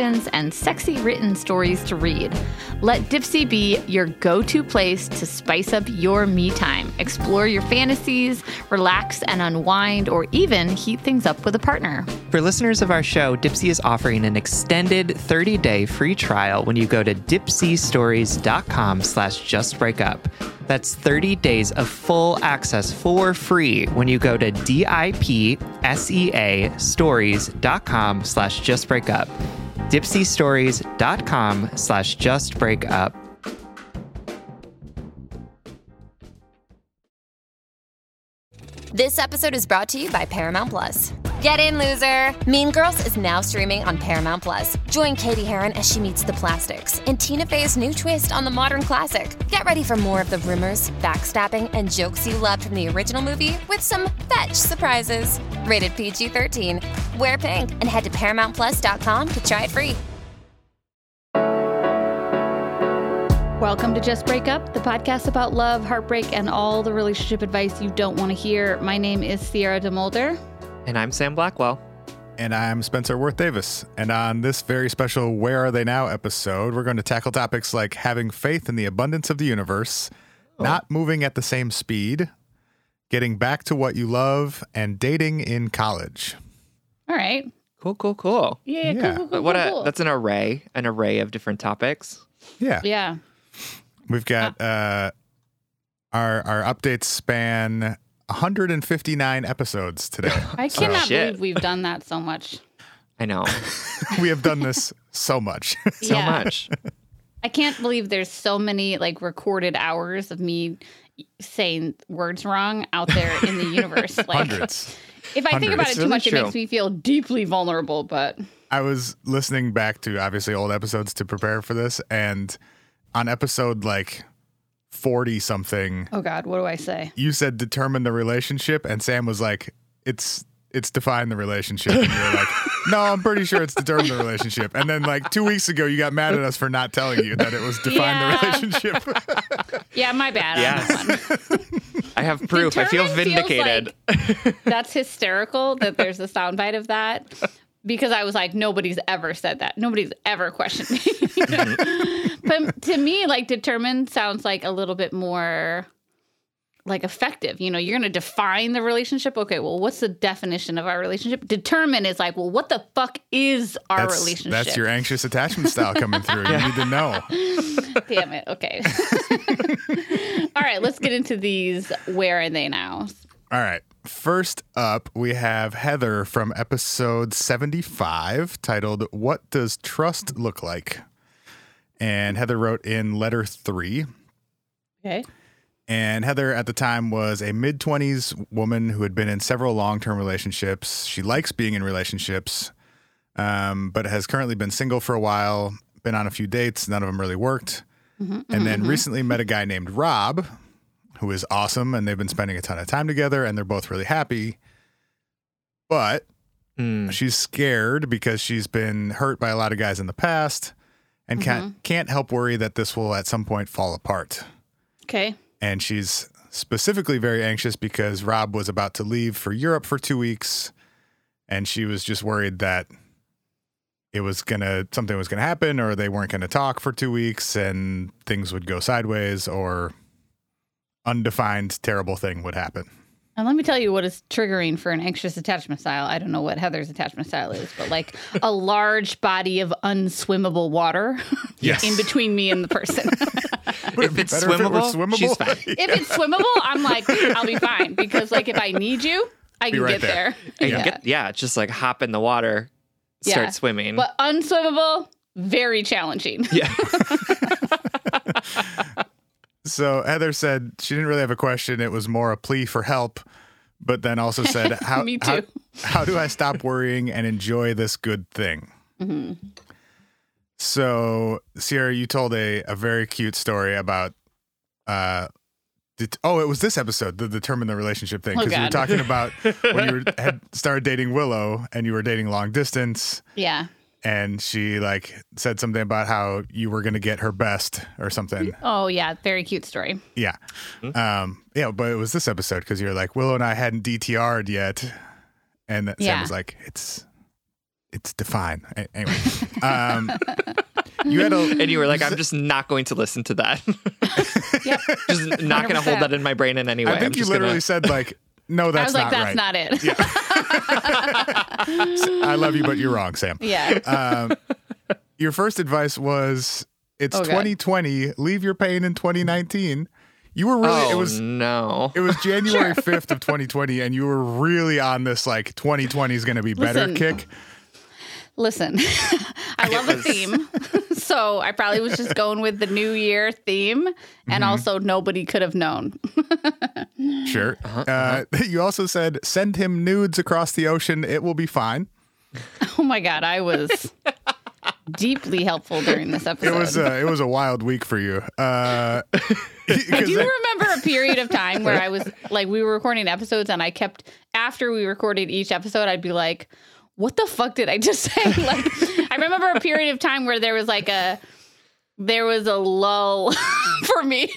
and sexy written stories to read. Let Dipsea be your go to place to spice up your me time. Explore your fantasies, relax and unwind, or even heat things up with a partner. For listeners of our show, Dipsea is offering an extended 30-day free trial when you go to dipseastories.com slash justbreakup. That's 30 days of full access for free when you go to D-I-P-S-E-A stories.com slash justbreakup. dipseastories.com slash justbreakup. This episode is brought to you by Paramount Plus. Get in, loser! Mean Girls is now streaming on Paramount Plus. Join Cady Heron as she meets the plastics in Tina Fey's new twist on the modern classic. Get ready for more of the rumors, backstabbing, and jokes you loved from the original movie with some fetch surprises. Rated PG 13. Wear pink and head to ParamountPlus.com to try it free. Welcome to Just Break Up, the podcast about love, heartbreak, and all the relationship advice you don't want to hear. My name is Sierra DeMulder. And I'm Sam Blackwell. And I'm Spencer Wirth-Davis. And on this very special Where Are They Now episode, we're going to tackle topics like having faith in the abundance of the universe, not moving at the same speed, getting back to what you love, and dating in college. All right. Cool, cool, cool. Yeah, Yeah. cool, cool, cool, What a cool. that's an array, an array of different topics. Yeah. Yeah. We've got uh, our our updates span 159 episodes today. I cannot shit. believe we've done that so much. I know. we have done this so much. So Yeah. much. I can't believe there's so many like recorded hours of me saying words wrong out there in the universe. Like, Hundreds. if I think about it too much, true. it makes me feel deeply vulnerable. But I was listening back to obviously old episodes to prepare for this, and on episode like 40 something, oh god, what do I say? you said determine the relationship, and Sam was like, it's it's define the relationship. And you're like, no, I'm pretty sure it's determine the relationship. And then like two weeks ago, you got mad at us for not telling you that it was define Yeah. the relationship. Yeah, my bad. on Yes. that one. I have proof. I feel vindicated. like- That's hysterical that there's a soundbite of that. Because I was like, nobody's ever said that. Nobody's ever questioned me. but to me, like determined sounds like a little bit more like effective. You know, you're gonna define the relationship. Okay, well, what's the definition of our relationship? Determine is like, well, what the fuck is our That's, relationship? that's your anxious attachment style coming through. You need to know. Damn it. Okay. All right, let's get into these. Where are they now? All right. First up, we have Heather from episode 75 titled, What Does Trust Look Like? And Heather wrote in letter three. Okay. And Heather at the time was a mid 20s woman who had been in several long term relationships. She likes being in relationships, um, but has currently been single for a while, been on a few dates. None of them really worked. and then recently met a guy named Rob, who is awesome. And they've been spending a ton of time together and they're both really happy. But Mm. she's scared because she's been hurt by a lot of guys in the past and can't, can't help worry that this will at some point fall apart Okay. and she's specifically very anxious because Rob was about to leave for Europe for two weeks, and she was just worried that it was gonna something was gonna happen, or they weren't gonna talk for two weeks, and things would go sideways, or undefined terrible thing would happen. And let me tell you what is triggering for an anxious attachment style. I don't know what Heather's attachment style is, but like a large body of unswimmable water Yes. in between me and the person. If it's better if it swimmable, she's fine. if it's swimmable, I'm like, I'll be fine because like if I need you, I Be can right get there. there. Yeah. get- yeah, just like hop in the water, start Yeah. swimming. But unswimmable, very challenging. yeah. So Heather said she didn't really have a question. It was more a plea for help, but then also said, "How Me how, too. how do I stop worrying and enjoy this good thing?" Mm-hmm. So Sierra, you told a a very cute story about. Uh, det- oh, it was this episode, the determine the relationship thing, Oh, because you were talking about when you were, had started dating Willow and you were dating long distance, Yeah. And she like said something about how you were going to get her best or something. Oh yeah, very cute story. Yeah. Um, yeah, but it was this episode because you're like, Willow and I hadn't DTR'd yet. And that Sam Yeah. was like, it's, it's define. A- Anyway, um, you had a, And you were like, I'm just not going to listen to that. Yep. just not going to hold that in my brain in any way. I think I'm you just literally gonna, said like, no, I that's was like, not that's right. not it. I love you, but you're wrong, Sam. yeah. Um, your first advice was, it's Oh, God. 2020, leave your pain in 2019. You were really, oh, it was, no. it was January 5th of 2020, and you were really on this like 2020 is going to be better Listen. kick. Listen, I love a theme. so I probably was just going with the new year theme. And Mm-hmm. also, nobody could have known. Sure. Uh-huh, uh you also said send him nudes across the ocean. It will be fine. Oh my God, I was deeply helpful during this episode. It was uh, it was a wild week for you. Uh, I 'cause do then- remember a period of time where I was like, we were recording episodes, and I kept after we recorded each episode, I'd be like, "What the fuck did I just say?" Like, I remember a period of time where there was like a there was a lull for me.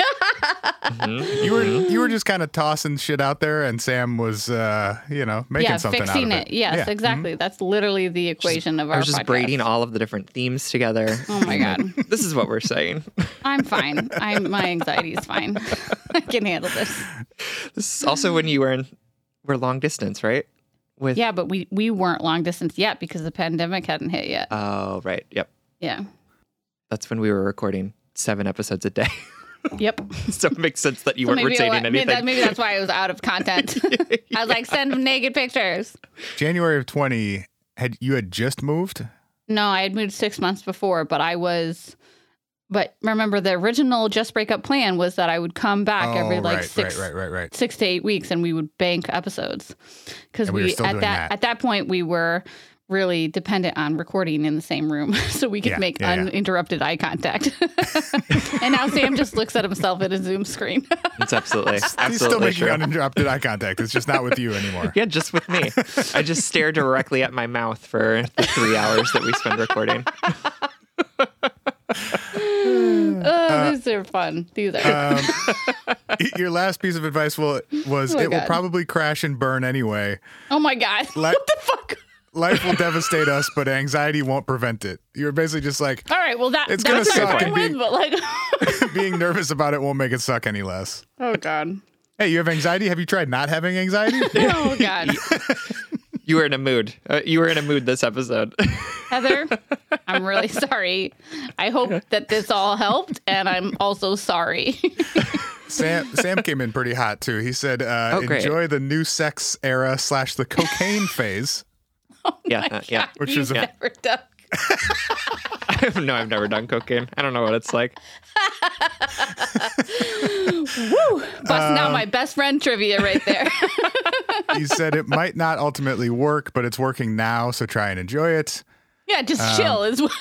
you were you were just kind of tossing shit out there, and Sam was uh, you know making yeah, something fixing out of it. it. Yes, Yeah. Mm-hmm. exactly. That's literally the equation of our. I was just podcast. braiding all of the different themes together. Oh my god, this is what we're saying. I'm fine. I'm my anxiety is fine. I can handle this. This is also when you were in we're long distance, right? With Yeah, but we we weren't long distance yet because the pandemic hadn't hit yet. Oh, right. Yep. Yeah. That's when we were recording seven episodes a day. Yep. so it makes sense that you So weren't maybe, retaining I- maybe, anything. that, maybe that's why I was out of content. I was like, send naked pictures. January of twenty had you had just moved. No, I had moved six months before, but I was. But remember, the original just breakup plan was that I would come back every oh, like right, six, right, right, right, right. six to eight weeks, and we would bank episodes because we we, were still at doing that, that. at that point we were really dependent on recording in the same room so we could Yeah, make yeah, yeah. uninterrupted eye contact. and now Sam just looks at himself at a Zoom screen. It's absolutely, He's absolutely still making true. uninterrupted eye contact. It's just not with you anymore. yeah, just with me. I just stare directly at my mouth for the three hours that we spend recording. oh, these are fun. These are. Um, your last piece of advice will, was Oh it will probably crash and burn anyway. oh my god! Let- what the fuck? Life will devastate us, but anxiety won't prevent it. You're basically just like All right, well that It's gonna suck and with, but like, being nervous about it won't make it suck any less. oh god, Hey, you have anxiety? Have you tried not having anxiety? oh god, You were in a mood. Uh, you were in a mood this episode. Heather, I'm really sorry. I hope that this all helped, and I'm also sorry. Sam Sam came in pretty hot too. He said, uh, Oh, "Enjoy the new sex era slash the cocaine phase." yeah, uh, yeah. Which You've is a- never done. no, I've never done cocaine. I don't know what it's like. Woo! Busting out my best friend trivia right there. He said it might not ultimately work, but it's working now, so try and enjoy it. yeah, just chill is what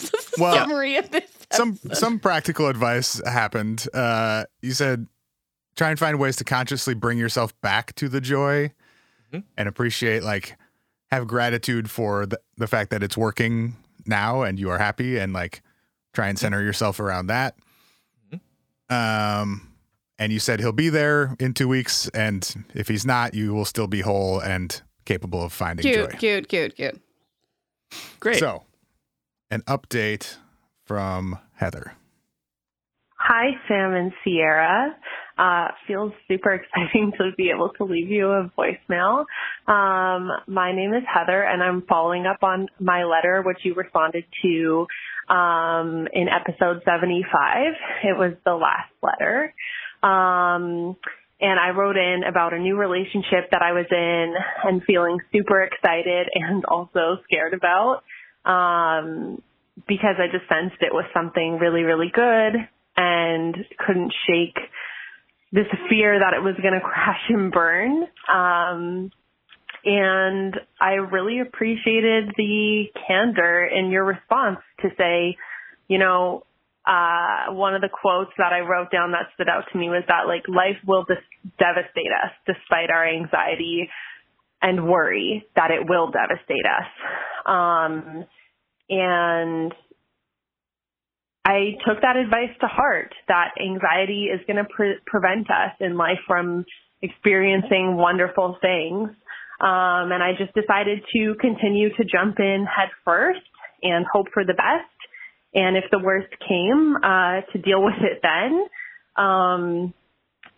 is the Um, well, summary of this. Some some practical advice happened. Uh, you said try and find ways to consciously bring yourself back to the joy and appreciate like have gratitude for the, the fact that it's working now and you are happy and like try and center yourself around that. Um and you said he'll be there in 2 weeks and if he's not you will still be whole and capable of finding Cute, joy. cute, cute, cute. Great. So, an update from Heather. Hi, Sam and Sierra. Uh, feels super exciting to be able to leave you a voicemail. Um, my name is Heather, and I'm following up on my letter, which you responded to um, in episode 75. It was the last letter. Um, and I wrote in about a new relationship that I was in and feeling super excited and also scared about um, because I just sensed it was something really, really good and couldn't shake this fear that it was going to crash and burn. Um, and I really appreciated the candor in your response to say, you know, uh, one of the quotes that I wrote down that stood out to me was that like life will dis- devastate us despite our anxiety and worry that it will devastate us. Um, and I took that advice to heart that anxiety is going to pre- prevent us in life from experiencing wonderful things. Um, and I just decided to continue to jump in head first and hope for the best and if the worst came, uh, to deal with it then. Um,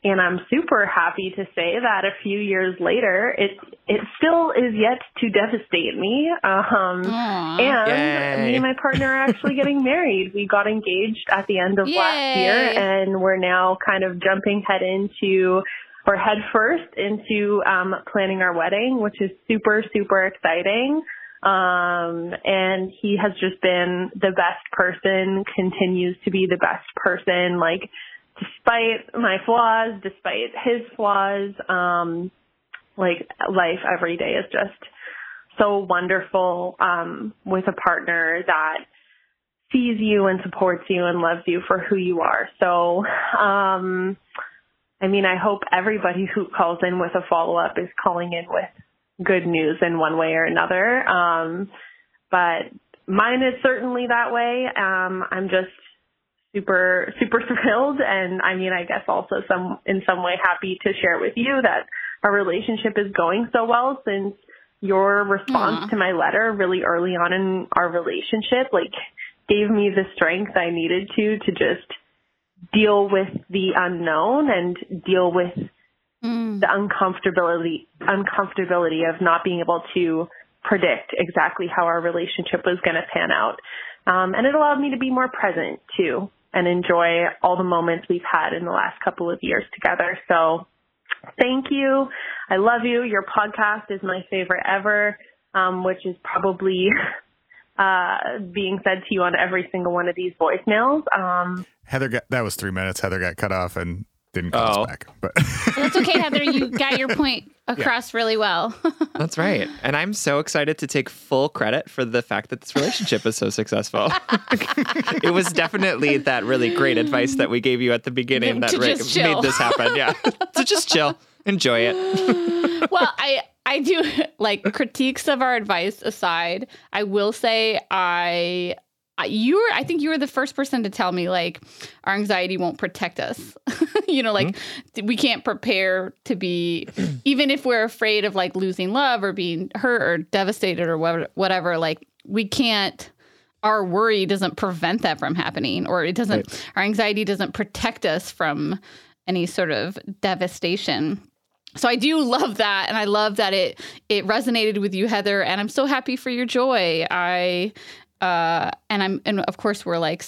and I'm super happy to say that a few years later, it it still is yet to devastate me. Um, and Yay. me and my partner are actually getting married. We got engaged at the end of last year, and we're now kind of jumping head into or head first into um, planning our wedding, which is super super exciting. Um, and he has just been the best person, continues to be the best person, like despite my flaws, despite his flaws, um, like life every day is just so wonderful, um, with a partner that sees you and supports you and loves you for who you are. So, um, I mean, I hope everybody who calls in with a follow up is calling in with good news in one way or another. Um, but mine is certainly that way. Um, I'm just super, super thrilled. And I mean, I guess also some, in some way happy to share with you that our relationship is going so well since your response Aw. to my letter really early on in our relationship, like gave me the strength I needed to, to just deal with the unknown and deal with Mm. the uncomfortability uncomfortability of not being able to predict exactly how our relationship was going to pan out. Um, and it allowed me to be more present too and enjoy all the moments we've had in the last couple of years together. So thank you. I love you. Your podcast is my favorite ever, um, which is probably uh, being said to you on every single one of these voicemails. Um, Heather got that was three minutes. Heather got cut off and didn't call Oh. us back. But That's okay, Heather. You got your point across really well. That's right. And I'm so excited to take full credit for the fact that this relationship is so successful. it was definitely that really great advice that we gave you at the beginning that To re- made this happen. Yeah. so just chill, enjoy it. well, I I do like critiques of our advice aside. I will say I. I- You were, I think you were the first person to tell me like our anxiety won't protect us. you know, like Mm-hmm. we can't prepare to be, even if we're afraid of like losing love or being hurt or devastated or whatever, whatever like we can't, our worry doesn't prevent that from happening or it doesn't, our anxiety doesn't protect us from any sort of devastation. So I do love that, and I love that it it resonated with you, Heather. And I'm so happy for your joy. I uh, and I'm and of course we're like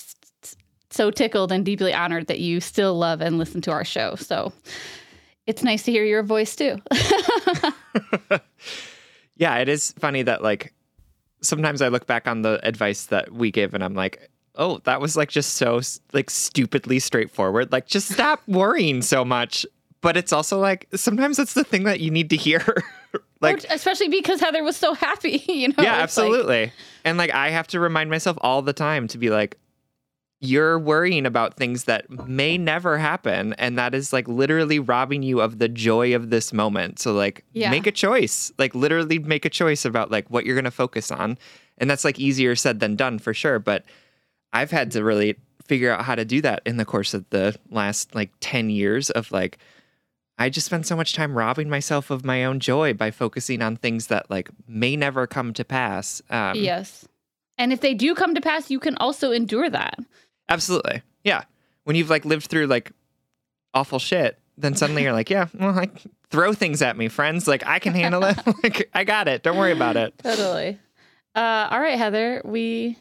so tickled and deeply honored that you still love and listen to our show. So it's nice to hear your voice too. Yeah, it is funny that like sometimes I look back on the advice that we give and I'm like, oh, that was like just so like stupidly straightforward. Like just stop worrying so much. But it's also like sometimes it's the thing that you need to hear. like especially because Heather was so happy. You know. yeah, It's like- absolutely. and like I have to remind myself all the time to be like, you're worrying about things that may never happen, and that is like literally robbing you of the joy of this moment. So like, Yeah. make a choice. Like literally make a choice about like what you're gonna focus on, and that's like easier said than done for sure. But I've had to really figure out how to do that in the course of the last like 10 years of like I just spend so much time robbing myself of my own joy by focusing on things that like may never come to pass. Um, yes. And if they do come to pass, you can also endure that. Absolutely. Yeah. When you've like lived through like awful shit, then suddenly you're like, yeah, well, like throw things at me, friends. Like I can handle it. like I got it. Don't worry about it. Totally. Uh, all right, Heather, we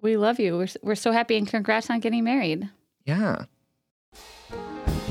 we love you. We're we're so happy and congrats on getting married. Yeah.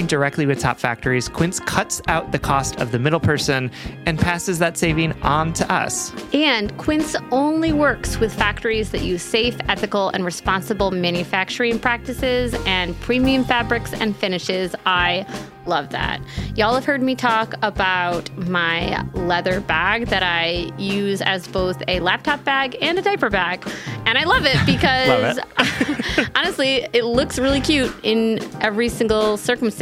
directly with top factories, Quince cuts out the cost of the middle person and passes that saving on to us. And Quince only works with factories that use safe, ethical, and responsible manufacturing practices and premium fabrics and finishes. I love that. Y'all have heard me talk about my leather bag that I use as both a laptop bag and a diaper bag. And I love it because Love honestly, it looks really cute in every single circumstance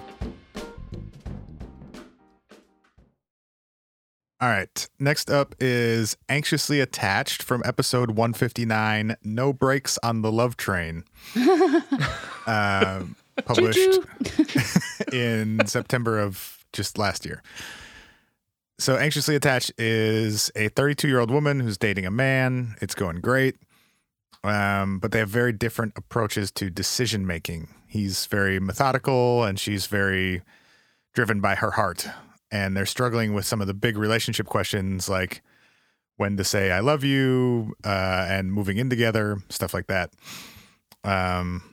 All right. Next up is Anxiously Attached from episode 159 No Brakes on the Love Train. Um, published in September of just last year. So, Anxiously Attached is a 32 year old woman who's dating a man. It's going great. Um, but they have very different approaches to decision making. He's very methodical and she's very driven by her heart. And they're struggling with some of the big relationship questions like when to say I love you uh, and moving in together, stuff like that. Um,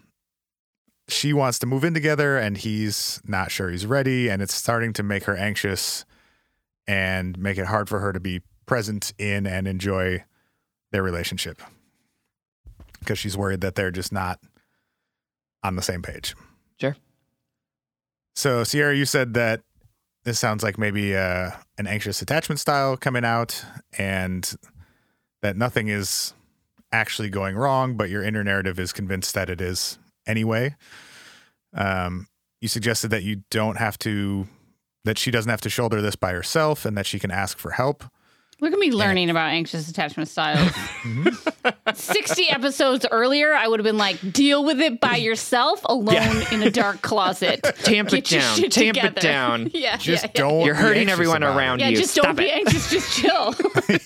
she wants to move in together and he's not sure he's ready. And it's starting to make her anxious and make it hard for her to be present in and enjoy their relationship because she's worried that they're just not on the same page. Sure. So, Sierra, you said that this sounds like maybe uh, an anxious attachment style coming out, and that nothing is actually going wrong, but your inner narrative is convinced that it is anyway. Um, you suggested that you don't have to, that she doesn't have to shoulder this by herself and that she can ask for help. Look at me learning about anxious attachment styles. 60 episodes earlier, I would have been like, deal with it by yourself alone in a dark closet. Tamp it Get your down. shit Tamp it down. yeah. Just yeah, yeah. don't. You're be hurting anxious everyone about around Yeah, you. just Stop don't be it. anxious. Just chill.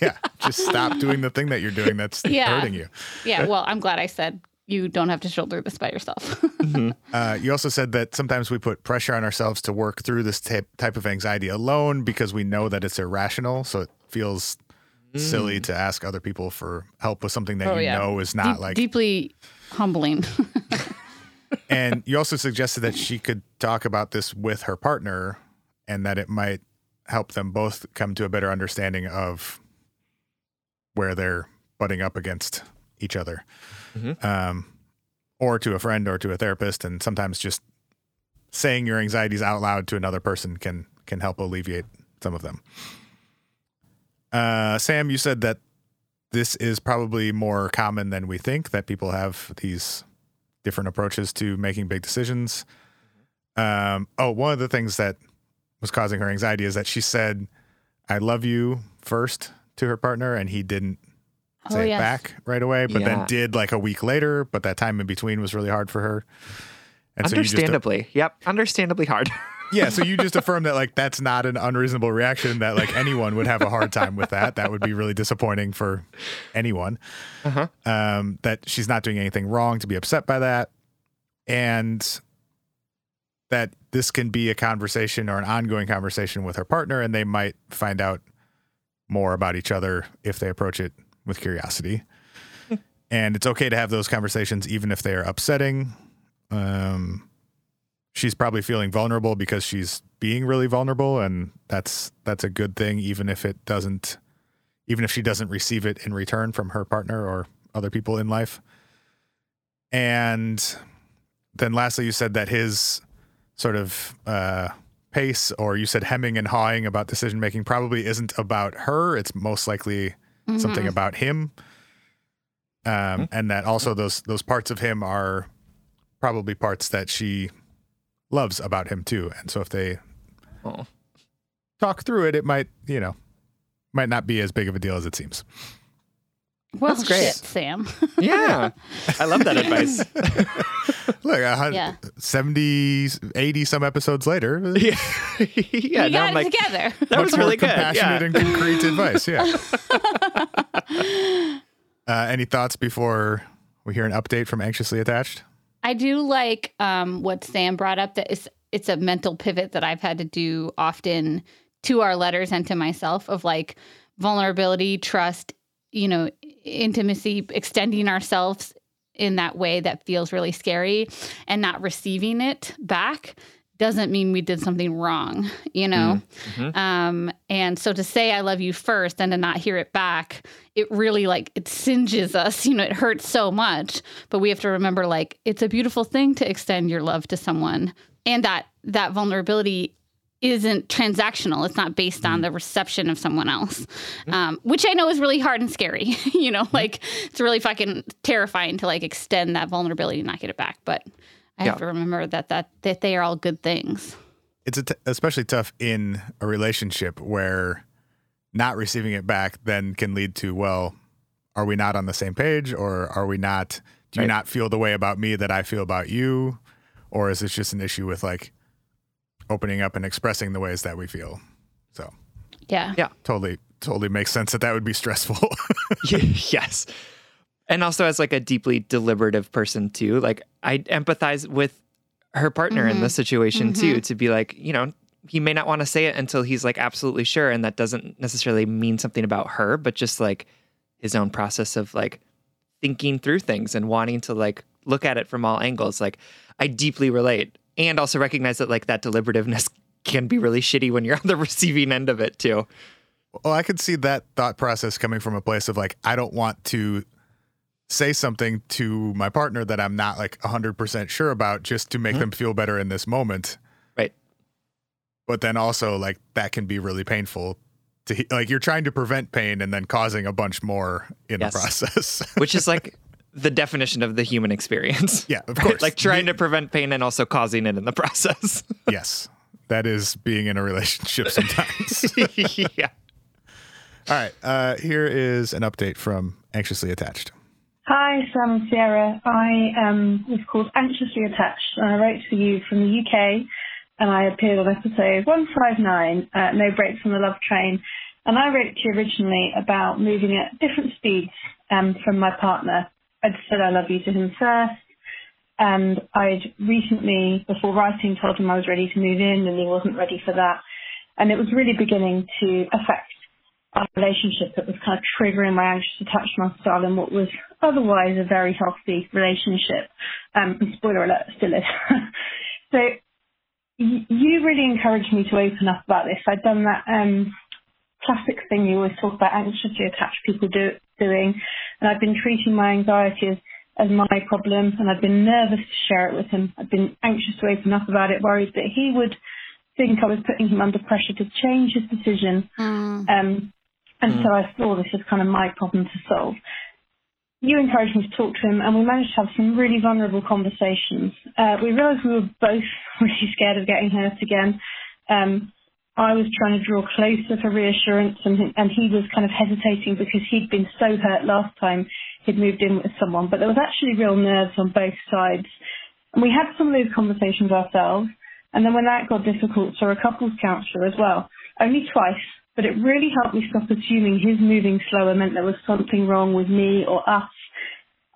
yeah, just stop doing the thing that you're doing that's Yeah. hurting you. yeah. Well, I'm glad I said you don't have to shoulder this by yourself. Uh, you also said that sometimes we put pressure on ourselves to work through this type type of anxiety alone because we know that it's irrational. So it feels silly to ask other people for help with something that Oh, you yeah. know is not Deep- like. deeply humbling. And you also suggested that she could talk about this with her partner, and that it might help them both come to a better understanding of where they're butting up against each other, um, or to a friend or to a therapist. And sometimes just saying your anxieties out loud to another person can can help alleviate some of them. Uh, Sam, you said that this is probably more common than we think that people have these different approaches to making big decisions. Um, oh, one of the things that was causing her anxiety is that she said, I love you first to her partner, and he didn't Oh, say it back right away, but Yeah. then did like a week later. But that time in between was really hard for her. And so just Understandably. yep. Understandably hard. yeah, so you just affirm that like that's not an unreasonable reaction that like anyone would have a hard time with that. That would be really disappointing for anyone. Uh-huh. Um, that she's not doing anything wrong to be upset by that, and that this can be a conversation or an ongoing conversation with her partner, and they might find out more about each other if they approach it with curiosity. and it's okay to have those conversations even if they are upsetting. Um, she's probably feeling vulnerable because she's being really vulnerable and that's that's a good thing even if it doesn't even if she doesn't receive it in return from her partner or other people in life. And then lastly you said that his sort of uh pace or you said hemming and hawing about decision making probably isn't about her. It's most likely something about him. Um and that also those those parts of him are probably parts that she loves about him too. And so if they Oh. talk through it, it might, you know, might not be as big of a deal as it seems. Well, That's great. shit, Sam. Yeah. I love that advice. Look, a hun- Yeah. 70, 80 some episodes later, yeah. yeah. we now got I'm it like, together. that was really good. compassionate Yeah. and concrete advice. Yeah. uh, any thoughts before we hear an update from Anxiously Attached? I do like um, what Sam brought up that it's, it's a mental pivot that I've had to do often to our letters and to myself of like vulnerability, trust, you know, intimacy, extending ourselves in that way that feels really scary and not receiving it back doesn't mean we did something wrong, you know? Mm-hmm. Mm-hmm. Um, and so to say I love you first and to not hear it back, it really like it singes us, you know, it hurts so much. But we have to remember like it's a beautiful thing to extend your love to someone. And that that vulnerability isn't transactional. It's not based on mm. the reception of someone else, mm-hmm. um, which I know is really hard and scary. you know, like it's really fucking terrifying to like extend that vulnerability and not get it back. But I have to remember that that that they are all good things. it's a t- especially tough in a relationship where not receiving it back then can lead to well are we not on the same page or are we not do you Right. not feel the way about me that i feel about you or is this just an issue with like opening up and expressing the ways that we feel so Yeah. Yeah. totally totally makes sense that that would be stressful yes. And also as like a deeply deliberative person too, like I empathize with her partner in this mm-hmm. situation too, mm-hmm. to be like, you know, he may not want to say it until he's like absolutely sure. And that doesn't necessarily mean something about her, but just like his own process of like thinking through things and wanting to like look at it from all angles. Like I deeply relate and also recognize that like that deliberativeness can be really shitty when you're on the receiving end of it too. Well, I could see that thought process coming from a place of like, I don't want to say something to my partner that I'm not like 100% sure about just to make them feel better in this moment. Right. But then also, like, that can be really painful. To like, you're trying to prevent pain and then causing a bunch more in Yes. the process. which is like the definition of the human experience. Yeah, of course. like trying to prevent pain and also causing it in the process. yes, that is being in a relationship sometimes. yeah. All right, uh, here is an update from Anxiously Attached. Hi, Sam and Sierra. I um, was called Anxiously Attached, and I wrote to you from the UK, and I appeared on episode 159, uh, No Brakes on the Love Train. And I wrote to you originally about moving at different speeds um, from my partner. I'd said I love you to him first, and I'd recently, before writing, told him I was ready to move in, and he wasn't ready for that. And it was really beginning to affect our relationship that was kind of triggering my anxious attachment style and what was otherwise a very healthy relationship. Um, and spoiler alert, still is. so y- you really encouraged me to open up about this. I'd done that um, classic thing you always talk about anxiously attached people do, doing, and I've been treating my anxiety as, as my problem, and I've been nervous to share it with him. I've been anxious to open up about it, worried that he would think I was putting him under pressure to change his decision. Mm. Um, and so I saw this as kind of my problem to solve. You encouraged me to talk to him, and we managed to have some really vulnerable conversations. Uh, we realised we were both really scared of getting hurt again. Um, I was trying to draw closer for reassurance, and, and he was kind of hesitating because he'd been so hurt last time he'd moved in with someone. But there was actually real nerves on both sides. And we had some of those conversations ourselves. And then when that got difficult, saw a couples counsellor as well, only twice, but it really helped me stop assuming his moving slower meant there was something wrong with me or us.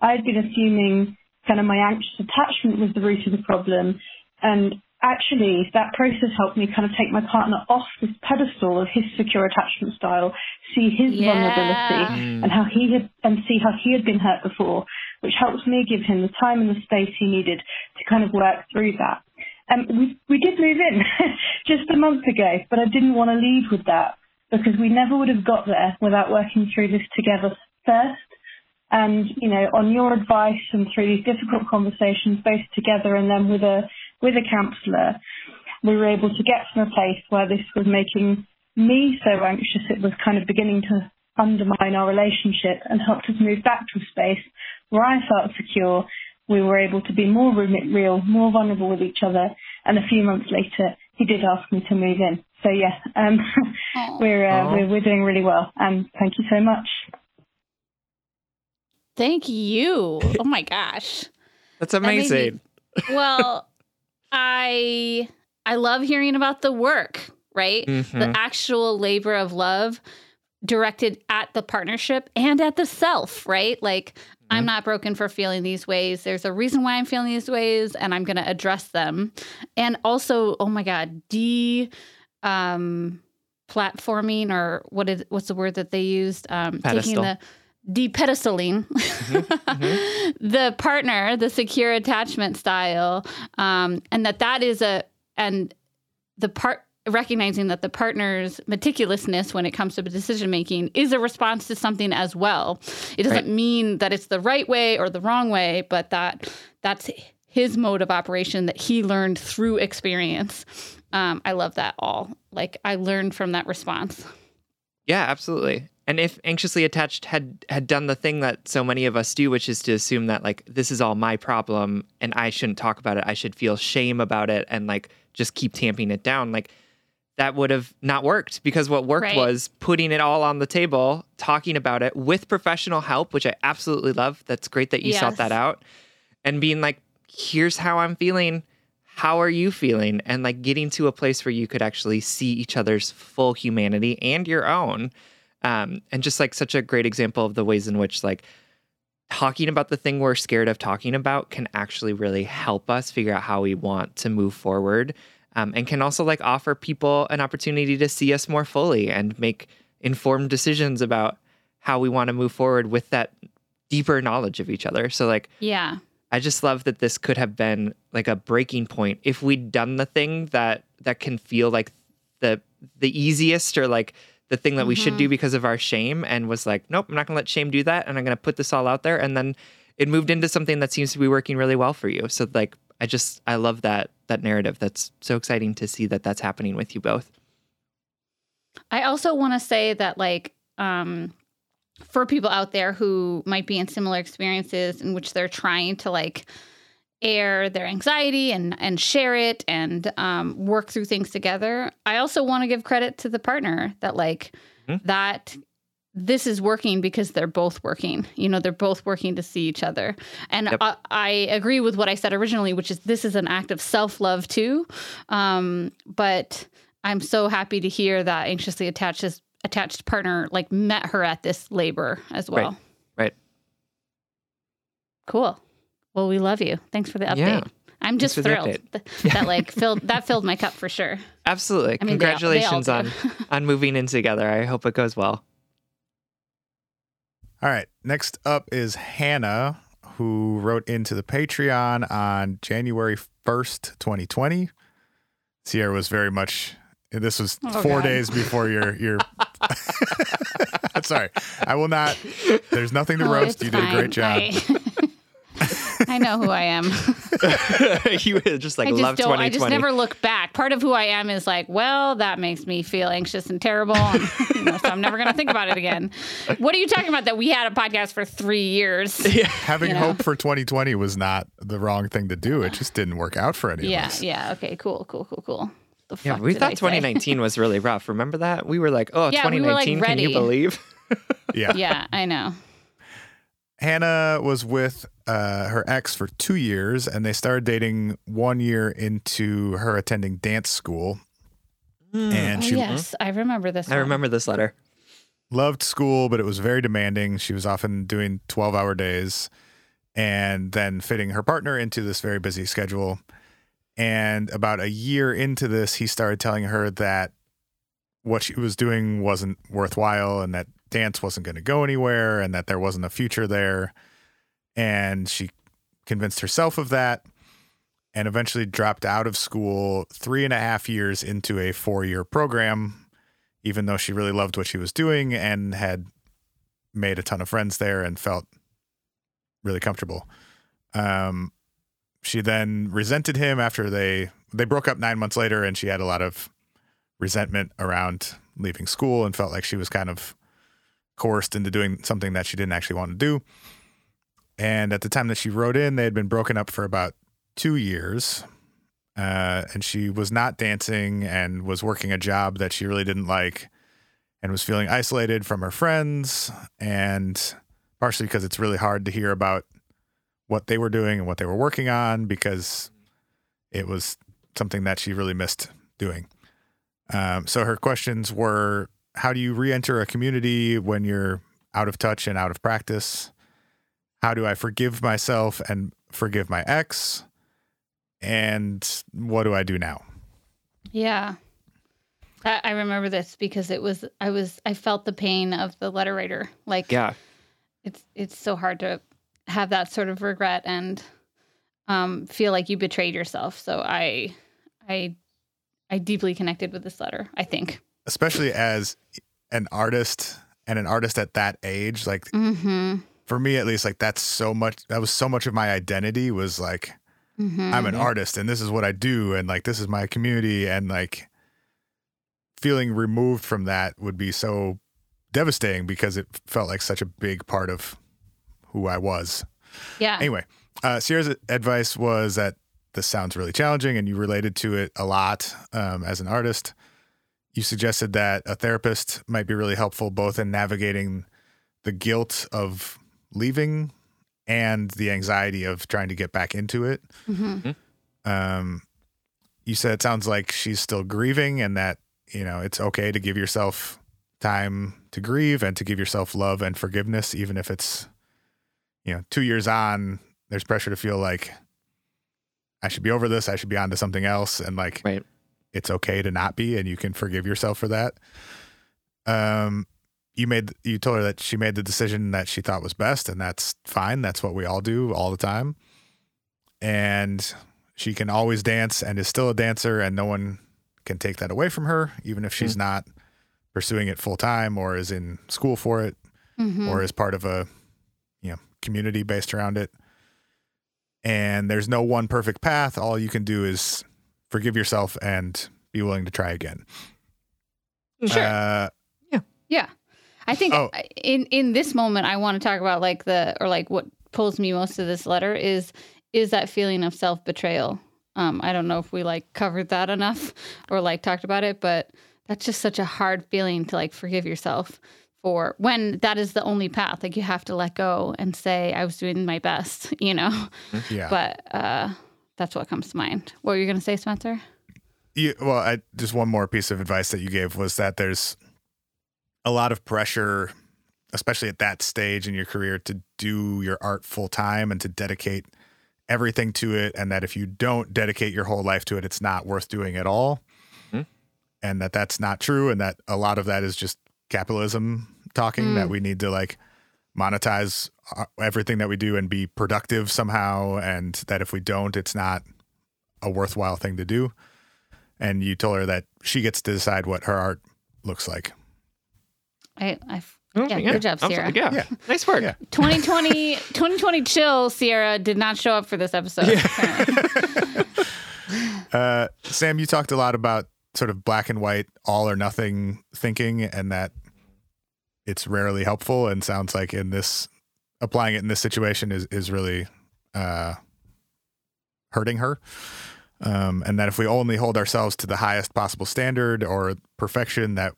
I had been assuming kind of my anxious attachment was the root of the problem. And actually, that process helped me kind of take my partner off this pedestal of his secure attachment style, see his Yeah. vulnerability and how he had, and see how he had been hurt before, which helps me give him the time and the space he needed to kind of work through that. Um, we, we did move in just a month ago, but I didn't want to leave with that because we never would have got there without working through this together first. And, you know, on your advice and through these difficult conversations, both together and then with a, with a counsellor, we were able to get from a place where this was making me so anxious it was kind of beginning to undermine our relationship and helped us move back to a space where I felt secure. We were able to be more real, more vulnerable with each other. And a few months later, he did ask me to move in. So yeah, um, we're, uh, we're we're doing really well. And thank you so much. Thank you. Oh my gosh. That's made me- amazing. well, I I love hearing about the work, right? Mhm. The actual labor of love directed at the partnership and at the self, right? Like I'm not broken for feeling these ways. There's a reason why I'm feeling these ways and I'm going to address them. And also, oh my god, de um platforming or what is what's the word that they used? Um taking the de-pedestaling the partner the secure attachment style um, and that that is a and the part recognizing that the partner's meticulousness when it comes to decision making is a response to something as well. It doesn't Right. mean that it's the right way or the wrong way but that that's his mode of operation that he learned through experience um, i love that all like i learned from that response Yeah, absolutely. And if anxiously attached had had done the thing that so many of us do, which is to assume that like this is all my problem and I shouldn't talk about it, I should feel shame about it and like just keep tamping it down, like that would have not worked because what worked Right. was putting it all on the table, talking about it with professional help, which I absolutely love. That's great that you sought that out. And being like, here's how I'm feeling. How are you feeling? And like getting to a place where you could actually see each other's full humanity and your own. Um, and just like such a great example of the ways in which like talking about the thing we're scared of talking about can actually really help us figure out how we want to move forward um, and can also like offer people an opportunity to see us more fully and make informed decisions about how we want to move forward with that deeper knowledge of each other so like yeah I just love that this could have been like a breaking point if we'd done the thing that that can feel like the the easiest or like the thing that we should do because of our shame and was like, nope, I'm not gonna let shame do that and I'm gonna put this all out there and then it moved into something that seems to be working really well for you. So like I just I love that that narrative. That's so exciting to see that that's happening with you both. I also want to say that like um for people out there who might be in similar experiences in which they're trying to like air their anxiety and and share it and um, work through things together. I also want to give credit to the partner that like Mm-hmm. that this is working because they're both working. You know, they're both working to see each other. And Yep. I, I agree with what I said originally, which is this is an act of self love too. Um, but I'm so happy to hear that anxiously attached attached partner like met her at this labor as well. Right. Right. Cool. Well, we love you. Thanks for the update. Yeah. I'm just thrilled update. th- that like filled that filled my cup for sure. Absolutely. I mean, they all- they all Congratulations on on moving in together. I hope it goes well. All right. Next up is Hannah, who wrote into the Patreon on January 1st, 2020. Sierra was very much, this was Oh, four God. days before your, your, sorry. I will not, there's nothing to Oh, roast. it's You did a great job. I, I know who I am. you would just like I just love don't. I just never look back. Part of who I am is like, well, that makes me feel anxious and terrible, and, you know, so I'm never going to think about it again. What are you talking about? That we had a podcast for three years? Having You know? hope for 2020 was not the wrong thing to do. It just didn't work out for any Yeah, of us. yeah. Okay, cool, cool, cool, cool. The yeah, fuck we did thought I say? 2019 was really rough. Remember that? We were like, oh, Yeah, we were, like, 2019, can you believe? Yeah. yeah, I know. Hannah was with uh, her ex for two years, and they started dating one year into her attending dance school. And Oh, she yes, I remember this. I one. remember this letter. loved school, but it was very demanding. She was often doing 12 hour days and then fitting her partner into this very busy schedule. And about a year into this, he started telling her that what she was doing wasn't worthwhile and that dance wasn't going to go anywhere and that there wasn't a future there. And she convinced herself of that and eventually dropped out of school three and a half years into a four year program even though she really loved what she was doing and had made a ton of friends there and felt really comfortable. Um, she then resented him after they they broke up nine months later, and she had a lot of resentment around leaving school and felt like she was kind of coerced into doing something that she didn't actually want to do. And at the time that she wrote in, they had been broken up for about two years uh, and she was not dancing and was working a job that she really didn't like and was feeling isolated from her friends and partially because it's really hard to hear about what they were doing and what they were working on because it was something that she really missed doing um, so her questions were how do you re-enter a community when you're out of touch and out of practice how do i forgive myself and forgive my ex and what do I do now? Yeah. I, I remember this because it was I was I felt the pain of the letter writer. Like Yeah. it's it's so hard to have that sort of regret and um, feel like you betrayed yourself. So I I I deeply connected with this letter, I think. Especially as an artist and an artist at that age, like Mm-hmm. for me at least, like that's so much that was so much of my identity was like Mm-hmm. I'm an artist and this is what I do and like this is my community and like feeling removed from that would be so devastating because it felt like such a big part of who I was. yeah. Anyway, uh, Sierra's advice was that this sounds really challenging and you related to it a lot um, as an artist. You suggested that a therapist might be really helpful both in navigating the guilt of leaving and the anxiety of trying to get back into it. Mm-hmm. Um, you said it sounds like she's still grieving and that, you know, it's okay to give yourself time to grieve and to give yourself love and forgiveness, even if it's, you know, two years on, there's pressure to feel like I should be over this, I should be on to something else. And like, Right. it's okay to not be, and you can forgive yourself for that. Um, you made, you told her that she made the decision that she thought was best, and that's fine. That's what we all do all the time. And she can always dance and is still a dancer, and no one can take that away from her, even if she's not pursuing it full time or is in school for it Mm-hmm. or is part of a community based around it. And there's no one perfect path. All you can do is forgive yourself and be willing to try again. Sure. Uh, Yeah. I think Oh. in in this moment, I want to talk about like the or like what pulls me most to this letter is is that feeling of self betrayal. Um, I don't know if we like covered that enough or like talked about it, but that's just such a hard feeling to like forgive yourself for when that is the only path. Like you have to let go and say, I was doing my best, you know? Yeah. But uh, that's what comes to mind. What were you going to say, Spencer? you, well, I, just one more piece of advice that you gave was that there's a lot of pressure, especially at that stage in your career, to do your art full time and to dedicate everything to it. And that if you don't dedicate your whole life to it, it's not worth doing at all. Mhm. And that that's not true. And that a lot of that is just capitalism talking that we need to like monetize uh, everything that we do and be productive somehow. And that if we don't, it's not a worthwhile thing to do and you told her that she gets to decide what her art looks like. I, I Oh, Yeah, good job, I'm Sierra. sorry, Yeah. Yeah. nice work. Yeah. 2020 2020 chill Sierra did not show up for this episode. apparently. Uh, Sam, you talked a lot about sort of black and white, all or nothing thinking, and that it's rarely helpful. And sounds like in this, applying it in this situation is is really uh, hurting her. Um, and that if we only hold ourselves to the highest possible standard or perfection, that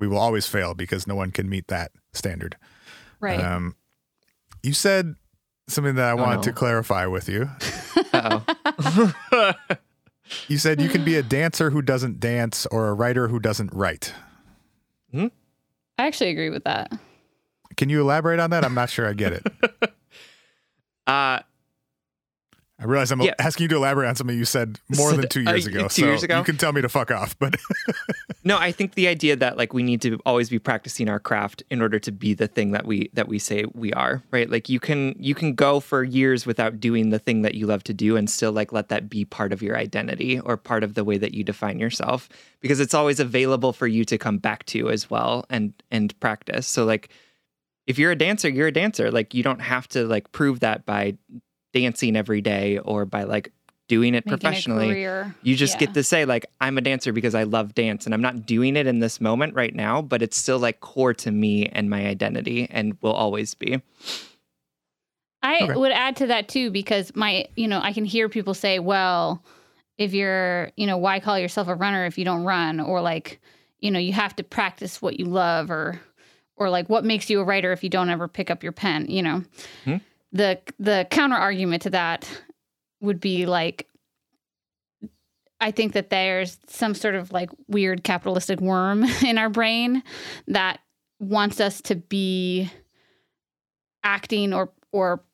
we will always fail because no one can meet that standard. Right. Um, you said something that I wanted to clarify with you. You said you can be a dancer who doesn't dance or a writer who doesn't write. I actually agree with that. Can you elaborate on that? I'm not sure I get it. uh, I realize I'm Yeah. asking you to elaborate on something you said more than two uh, years ago. two so years ago? you can tell me to fuck off, but no, I think the idea that like we need to always be practicing our craft in order to be the thing that we that we say we are, right? Like you can you can go for years without doing the thing that you love to do and still like let that be part of your identity or part of the way that you define yourself because it's always available for you to come back to as well and and practice. So like if you're a dancer, you're a dancer. Like you don't have to like prove that by dancing every day or by like doing it Making professionally. You just Yeah. get to say like I'm a dancer because I love dance and I'm not doing it in this moment right now, but it's still like core to me and my identity and will always be. I Okay. would add to that too because my, you know, I can hear people say, well, if you're, you know, why call yourself a runner if you don't run or like, you know, you have to practice what you love or or like what makes you a writer if you don't ever pick up your pen, you know. Hmm. The the counter argument to that would be like I think that there's some sort of like weird capitalistic worm in our brain that wants us to be acting or or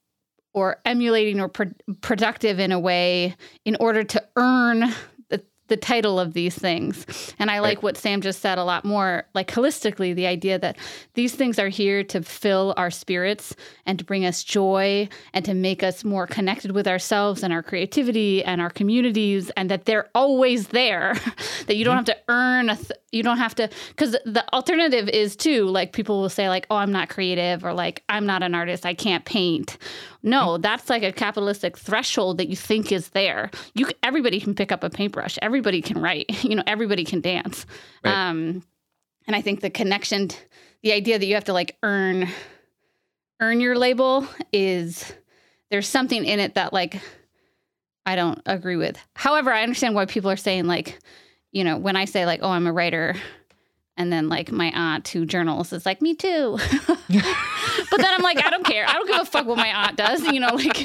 or emulating or pro- productive in a way in order to earn the, title of these things. And I like Right. what Sam just said a lot more, like holistically, the idea that these things are here to fill our spirits and to bring us joy and to make us more connected with ourselves and our creativity and our communities, and that they're always there. that you don't mm-hmm. have to earn a, th- you don't have to, because the alternative is too, like people will say, like, oh, I'm not creative, or like, I'm not an artist, I can't paint. No, mm-hmm. that's like a capitalistic threshold that you think is there. You, everybody can pick up a paintbrush, everybody can write, you know, everybody can dance. Right. Um, and I think the connection, the idea that you have to like earn, earn your label is there's something in it that like I don't agree with. However, I understand why people are saying like, you know, when I say like, oh, I'm a writer, and then like my aunt who journals is like, me too. but then I'm like, I don't care. I don't give a fuck what my aunt does. You know, like,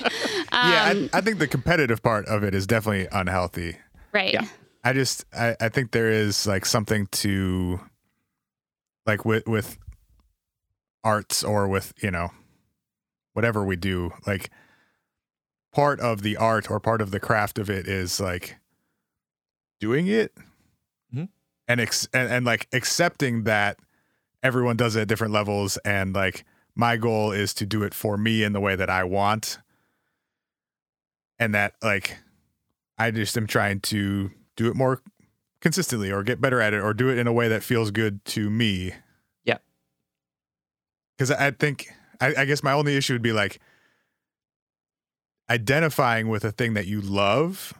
um, yeah, I, I think the competitive part of it is definitely unhealthy. right. Yeah. I just I, I think there is like something to like with with arts or with, you know, whatever we do, like part of the art or part of the craft of it is like doing it Mhm. and, ex- and and like accepting that everyone does it at different levels and like my goal is to do it for me in the way that I want and that like I just am trying to do it more consistently or get better at it or do it in a way that feels good to me. Yeah. Because I think, I, I guess my only issue would be like identifying with a thing that you love,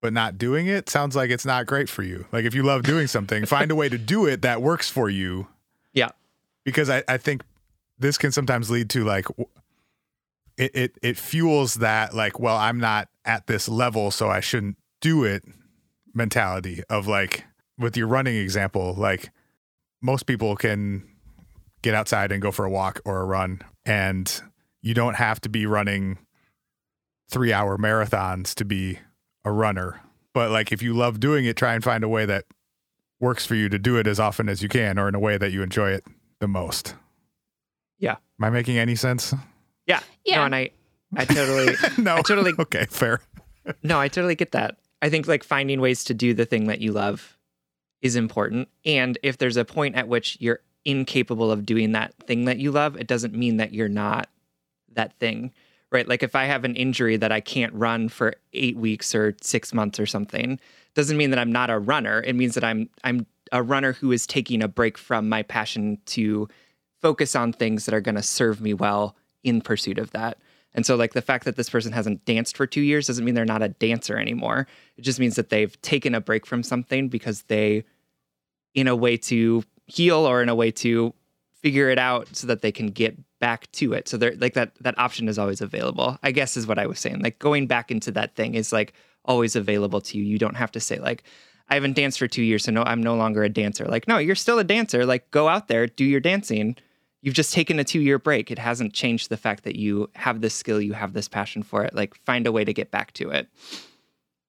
but not doing it sounds like it's not great for you. Like if you love doing something, find a way to do it that works for you. Yeah. because I, I think this can sometimes lead to like it, it it fuels that like well i'm not at this level so i shouldn't do it mentality of like with your running example like most people can get outside and go for a walk or a run and you don't have to be running three hour marathons to be a runner but like if you love doing it try and find a way that works for you to do it as often as you can or in a way that you enjoy it the most Yeah. am i making any sense Yeah. Yeah. No, and I, I totally, no I totally, okay fair no, I totally get that. I think like finding ways to do the thing that you love is important. And if there's a point at which you're incapable of doing that thing that you love, it doesn't mean that you're not that thing, right? Like if I have an injury that I can't run for eight weeks or six months or something, doesn't mean that I'm not a runner. It means that I'm I'm a runner who is taking a break from my passion to focus on things that are going to serve me well in pursuit of that. And so, like the fact that this person hasn't danced for two years doesn't mean they're not a dancer anymore. It just means that they've taken a break from something because they, in a way to heal or in a way to figure it out so that they can get back to it. So they're like that that option is always available. I guess is what I was saying. Like going back into that thing is like always available to you. You don't have to say like I haven't danced for 2 years so no I'm no longer a dancer. Like no, you're still a dancer. Like go out there, do your dancing. You've just taken a 2-year break. It hasn't changed the fact that you have this skill, you have this passion for it. Like find a way to get back to it.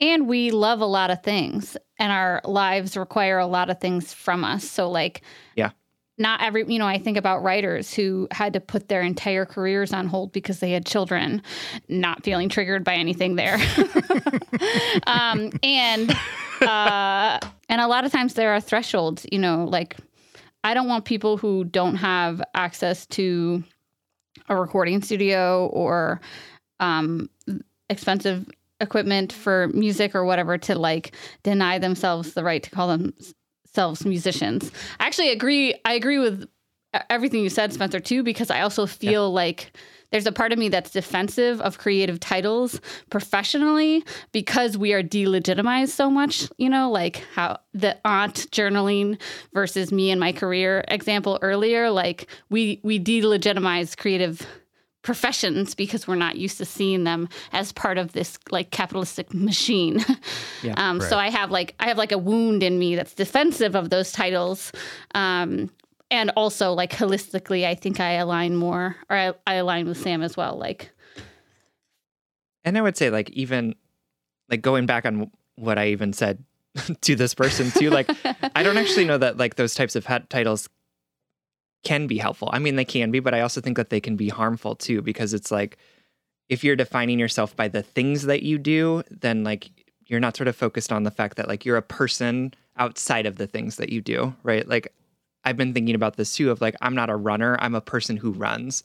And we love a lot of things, and our lives require a lot of things from us. So, like, Yeah. not every, you know, I think about writers who had to put their entire careers on hold because they had children, not feeling triggered by anything there. um, and, uh, and a lot of times there are thresholds, you know, like, I don't want people who don't have access to a recording studio or um, expensive equipment for music or whatever to like deny themselves the right to call themselves musicians. I actually agree. I agree with everything you said, Spencer, too, because I also feel like there's a part of me that's defensive of creative titles professionally because we are delegitimized so much, you know, like how the aunt journaling versus me and my career example earlier, like we we delegitimize creative professions because we're not used to seeing them as part of this like capitalistic machine. Yeah, um, So I have like I have like a wound in me that's defensive of those titles. Um, and also like holistically, I think I align more or I, I align with Sam as well. Like And I would say, like, even like going back on what I even said to this person, too, like, I don't actually know that like those types of hat titles can be helpful. I mean, they can be, but I also think that they can be harmful too, because it's like if you're defining yourself by the things that you do, then like you're not sort of focused on the fact that like you're a person outside of the things that you do, right? Like, I've been thinking about this too of like, I'm not a runner, I'm a person who runs.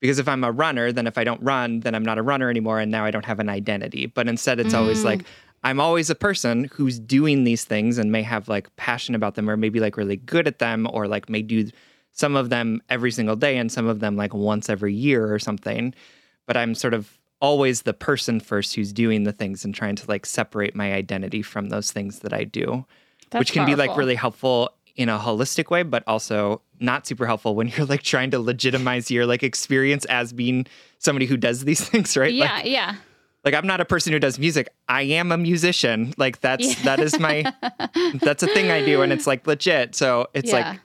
Because if I'm a runner, then if I don't run, then I'm not a runner anymore. And now I don't have an identity. But instead, it's always mm. like, I'm always a person who's doing these things and may have like passion about them or maybe like really good at them or like may do some of them every single day and some of them like once every year or something. But I'm sort of always the person first who's doing the things and trying to like separate my identity from those things that I do, That's which can be like really helpful in a holistic way, but also not super helpful when you're like trying to legitimize your like experience as being somebody who does these things, right? yeah, Like, yeah. like I'm not a person who does music. I am a musician. Like that's Yeah. that is my that's a thing I do and it's like legit. So it's Yeah. like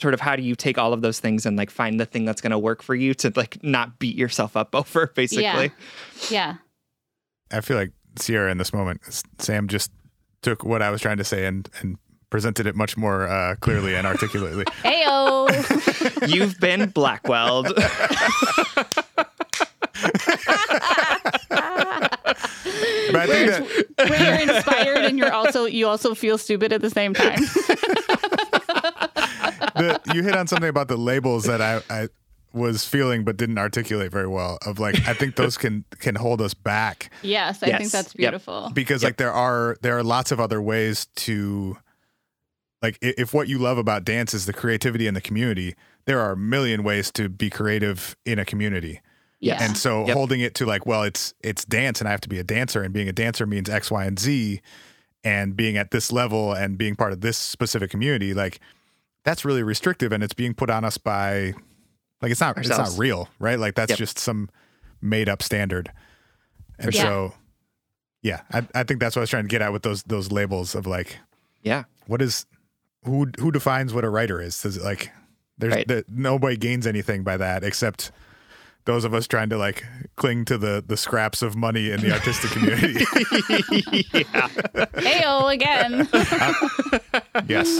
sort of how do you take all of those things and like find the thing that's going to work for you to like not beat yourself up over basically. Yeah. Yeah. I feel like Sierra in this moment, Sam just took what I was trying to say and and presented it much more uh, clearly and articulately. Heyo. You've been Blackwelled. But I think that Where you're inspired and you're also you also feel stupid at the same time. the, you hit on something about the labels that I, I was feeling but didn't articulate very well. Of like, I think those can can hold us back Yes, I Yes. think that's Yep. beautiful. because like there are there are lots of other ways to like if what you love about dance is the creativity and the community, there are a million ways to be creative in a community. Yeah. And so Yep. holding it to like, well, it's it's dance and I have to be a dancer and being a dancer means X, Y, and Z and being at this level and being part of this specific community, like that's really restrictive and it's being put on us by like it's not it's not real, right? Like that's Yep. just some made up standard. And sure. so yeah, I, I think that's what I was trying to get at with those those labels of like Yeah. what is who who defines what a writer is? Does it like there's Right. the, nobody gains anything by that except those of us trying to like cling to the the scraps of money in the artistic community. yeah. Heyo again. yes.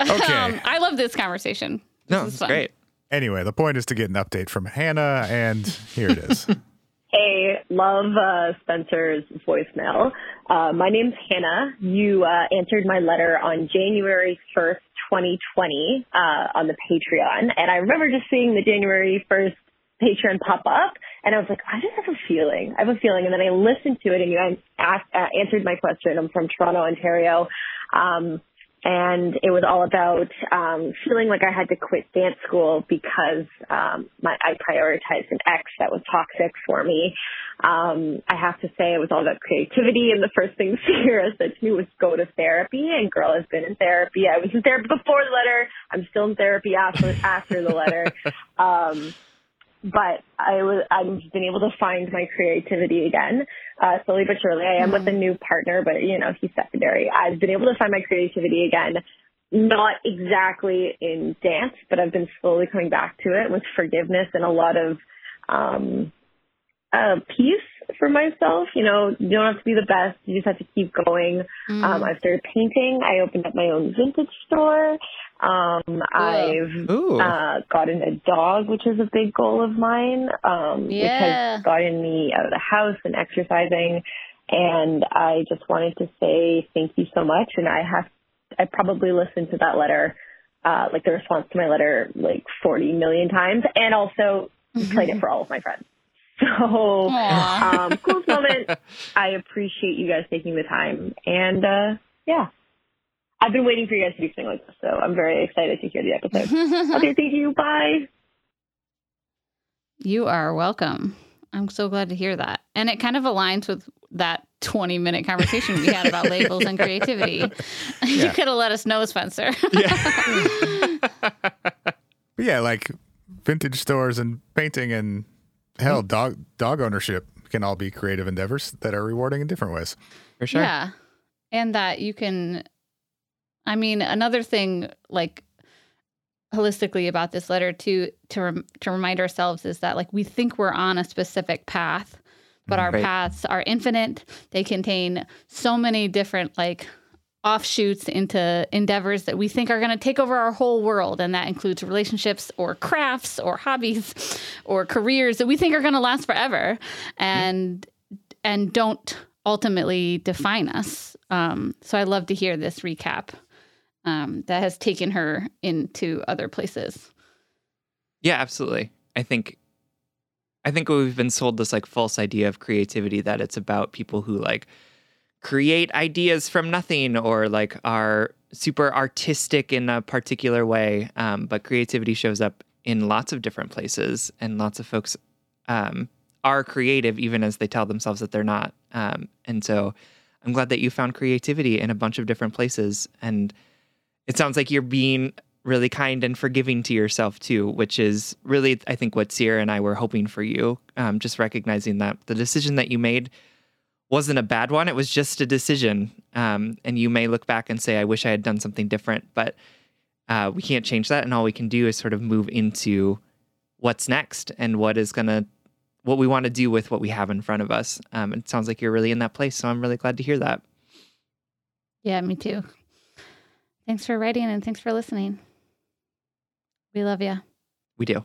Okay. Um, I love this conversation. This No, is it's fun. great. Anyway, the point is to get an update from Hannah, and here it is. Hey, love uh, Spencer's voicemail. Uh, my name's Hannah. You uh, answered my letter on January 1st, 2020, uh, on the Patreon. And I remember just seeing the January 1st Patreon pop up, and I was like, I just have a feeling. I have a feeling. And then I listened to it, and you asked, uh, answered my question. I'm from Toronto, Ontario. Um, and it was all about um, feeling like I had to quit dance school because um, my, I prioritized an ex that was toxic for me. Um, I have to say it was all about creativity, and the first thing Sierra said to me was go to therapy. And girl has been in therapy. I was in therapy before the letter. I'm still in therapy after after the letter. Um, but I was I've been able to find my creativity again, uh, slowly but surely. I am with a new partner, but you know he's secondary. I've been able to find my creativity again, not exactly in dance, but I've been slowly coming back to it with forgiveness and a lot of um, uh, peace for myself. You know, you don't have to be the best; you just have to keep going. Um, I've started painting. I opened up my own vintage store. Um, I've Ooh. uh, gotten a dog, which is a big goal of mine, um, which has gotten me out of the house and exercising. And I just wanted to say thank you so much. And I have, I probably listened to that letter, uh, like the response to my letter, like 40 million times, and also played it for all of my friends. So, Aw. um, coolest moment. I appreciate you guys taking the time. And, uh, yeah. I've been waiting for you guys to do something like this, so I'm very excited to hear the episode. okay, thank you. Bye. You are welcome. I'm so glad to hear that. And it kind of aligns with that 20 minute conversation we had about labels and creativity. you could have let us know, Spencer. But yeah, like vintage stores and painting and hell, mm. dog dog ownership can all be creative endeavors that are rewarding in different ways. For sure. Yeah. And that you can, I mean, another thing like holistically about this letter to to rem, to remind ourselves is that like we think we're on a specific path, but mm. our Right. paths are infinite. They contain so many different like offshoots into endeavors that we think are going to take over our whole world and that includes relationships or crafts or hobbies or careers that we think are going to last forever and and don't ultimately define us um, so i love to hear this recap um, that has taken her into other places Yeah, absolutely. I think I think we've been sold this like false idea of creativity that it's about people who like create ideas from nothing or like are super artistic in a particular way. Um, but creativity shows up in lots of different places, and lots of folks um, are creative even as they tell themselves that they're not. Um, and so I'm glad that you found creativity in a bunch of different places. And it sounds like you're being really kind and forgiving to yourself too, which is really, I think, what Sierra and I were hoping for you. Um, just recognizing that the decision that you made wasn't a bad one; it was just a decision. Um, and you may look back and say, "I wish I had done something different," but uh, we can't change that, and all we can do is sort of move into what's next and what is gonna, what we want to do with what we have in front of us. Um, it sounds like you're really in that place, so I'm really glad to hear that. yeah me too thanks for writing and thanks for listening we love you We do.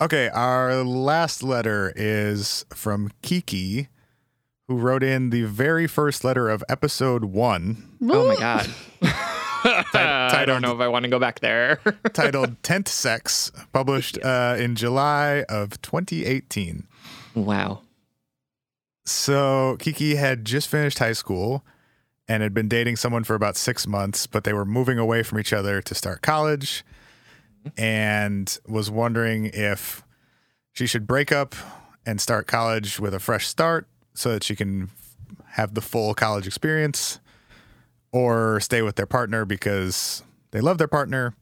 Okay, our last letter is from Kiki, who wrote in the very first letter of episode one. Oh my god. I don't know if I want to go back there. titled Tent Sex, published uh, in July of 2018. wow. So Kiki had just finished high school and had been dating someone for about six months, but they were moving away from each other to start college and was wondering if she should break up and start college with a fresh start so that she can have the full college experience or stay with their partner because they love their partner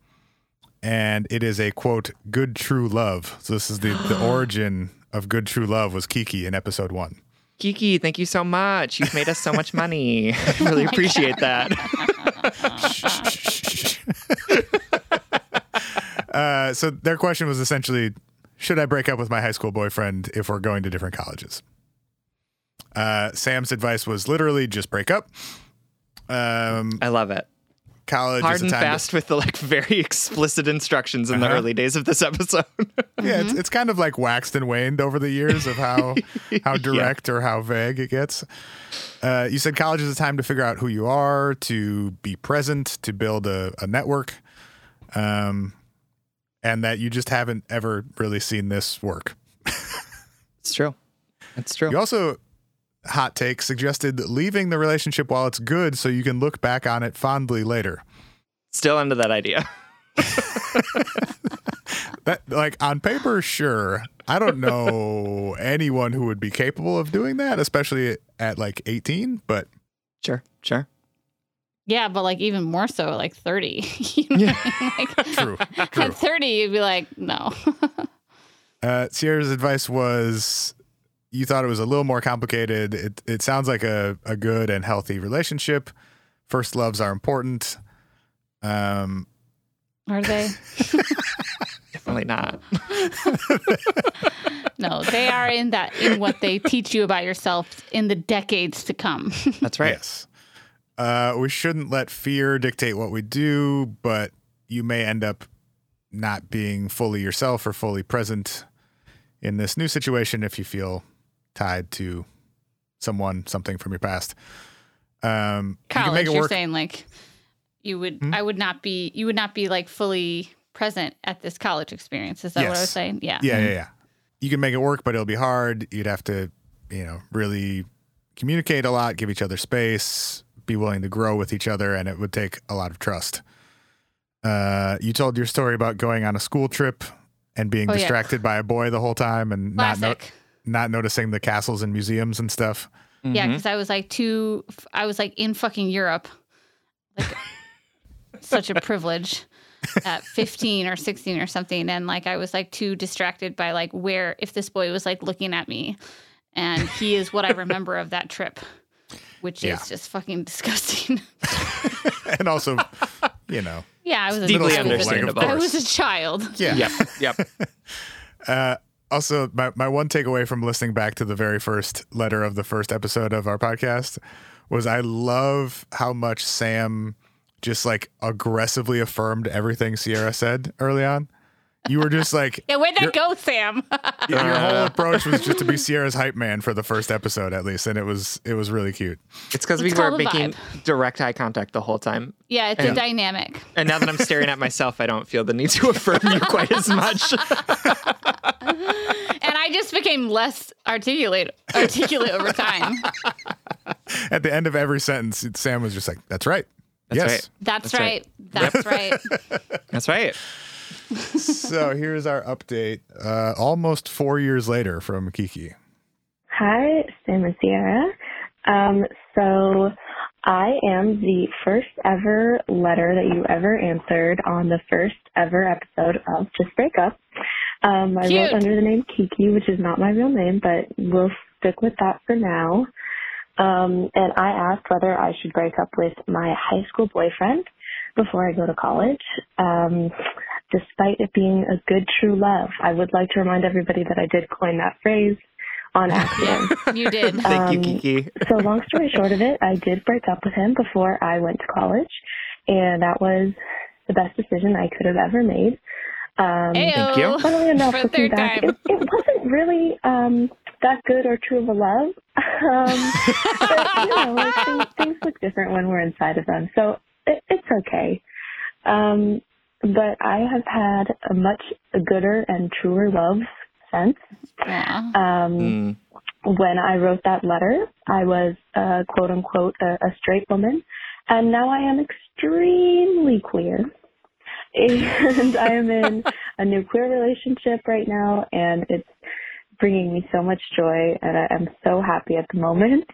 and it is a quote good true love so this is the, the origin of good true love was kiki in episode one Kiki, thank you so much. You've made us so much money. I really appreciate that. uh, so their question was essentially should i break up with my high school boyfriend if we're going to different colleges uh, sam's advice was literally just break up um, I love it. college Hard is a and time to- fast with the like very explicit instructions in the Uh-huh. early days of this episode. Yeah, it's, it's kind of like waxed and waned over the years of how how direct or how vague it gets. Uh, you said college is a time to figure out who you are, to be present, to build a, a network, um, and that you just haven't ever really seen this work. it's true. It's true. You also, hot take, suggested leaving the relationship while it's good so you can look back on it fondly later. Still into that idea. That like on paper, sure. I don't know anyone who would be capable of doing that, especially at like 18, but Sure, sure. Yeah, but like even more so, like 30. you know what I mean? Like, true. True. At 30, you'd be like, no. Uh, Sierra's advice was you thought it was a little more complicated. It it sounds like a, a good and healthy relationship. First loves are important. Um, Are they? Definitely not. No, they are in that in what they teach you about yourself in the decades to come. That's right. Yes. Uh, we shouldn't let fear dictate what we do, but you may end up not being fully yourself or fully present in this new situation if you feel tied to someone, something from your past. Um, you can College, make it you're work. saying like you would Hmm? I would not be you would not be like fully present at this college experience. Is that what I was saying? Yeah. Yeah, yeah, yeah. You can make it work, but it'll be hard. You'd have to, you know, really communicate a lot, give each other space, be willing to grow with each other, and it would take a lot of trust. Uh, you told your story about going on a school trip and being Oh, yeah. distracted by a boy the whole time and not no- not noticing the castles and museums and stuff. Yeah, Mm-hmm. because I was like too. I was like in fucking Europe, like such a privilege at 15 or 16 or something, and like I was like too distracted by like where if this boy was like looking at me, and he is what I remember of that trip, which Yeah. is just fucking disgusting. and also, you know, yeah, I was a Deeply a- understandable. I was a child. yeah. Yep. Yep. Uh, also, my, my one takeaway from listening back to the very first letter of the first episode of our podcast was I love how much Sam just like aggressively affirmed everything Sierra said early on. You were just like, Yeah, where'd that You're- go, Sam? your whole uh, approach was just to be Sierra's hype man for the first episode at least, and it was it was really cute. It's because we were making vibe. direct eye contact the whole time. yeah, it's Yeah. a dynamic. And now that I'm staring at myself, I don't feel the need to affirm you quite as much. And I just became less articulate articulate over time. At the end of every sentence, Sam was just like, "That's right, That's yes." right. That's, That's right. right. That's right. That's right. So here's our update. Uh, almost four years later from Kiki. Hi, Sam and Sierra. Um, so I am the first ever letter that you ever answered on the first ever episode of Just Break Up. Um, I Cute. wrote under the name Kiki, which is not my real name, but we'll stick with that for now. Um, and I asked whether I should break up with my high school boyfriend before I go to college. Um, despite it being a good true love, I would like to remind everybody that I did coin that phrase on accident. You did. Thank you, Um, Kiki. so long story short of it, I did break up with him before I went to college, and that was the best decision I could have ever made. Um, Thank you. Funnily enough, For looking third back, time. it, it wasn't really um, that good or true of a love. Um, but you know, like, things, things look different when we're inside of them, so it, it's okay. Um, but I have had a much gooder and truer love since. Aw. Um, Mm. when I wrote that letter, I was uh, quote unquote a, a straight woman, and now I am extremely queer. And I am in a new queer relationship right now, and it's bringing me so much joy, and I am so happy at the moment.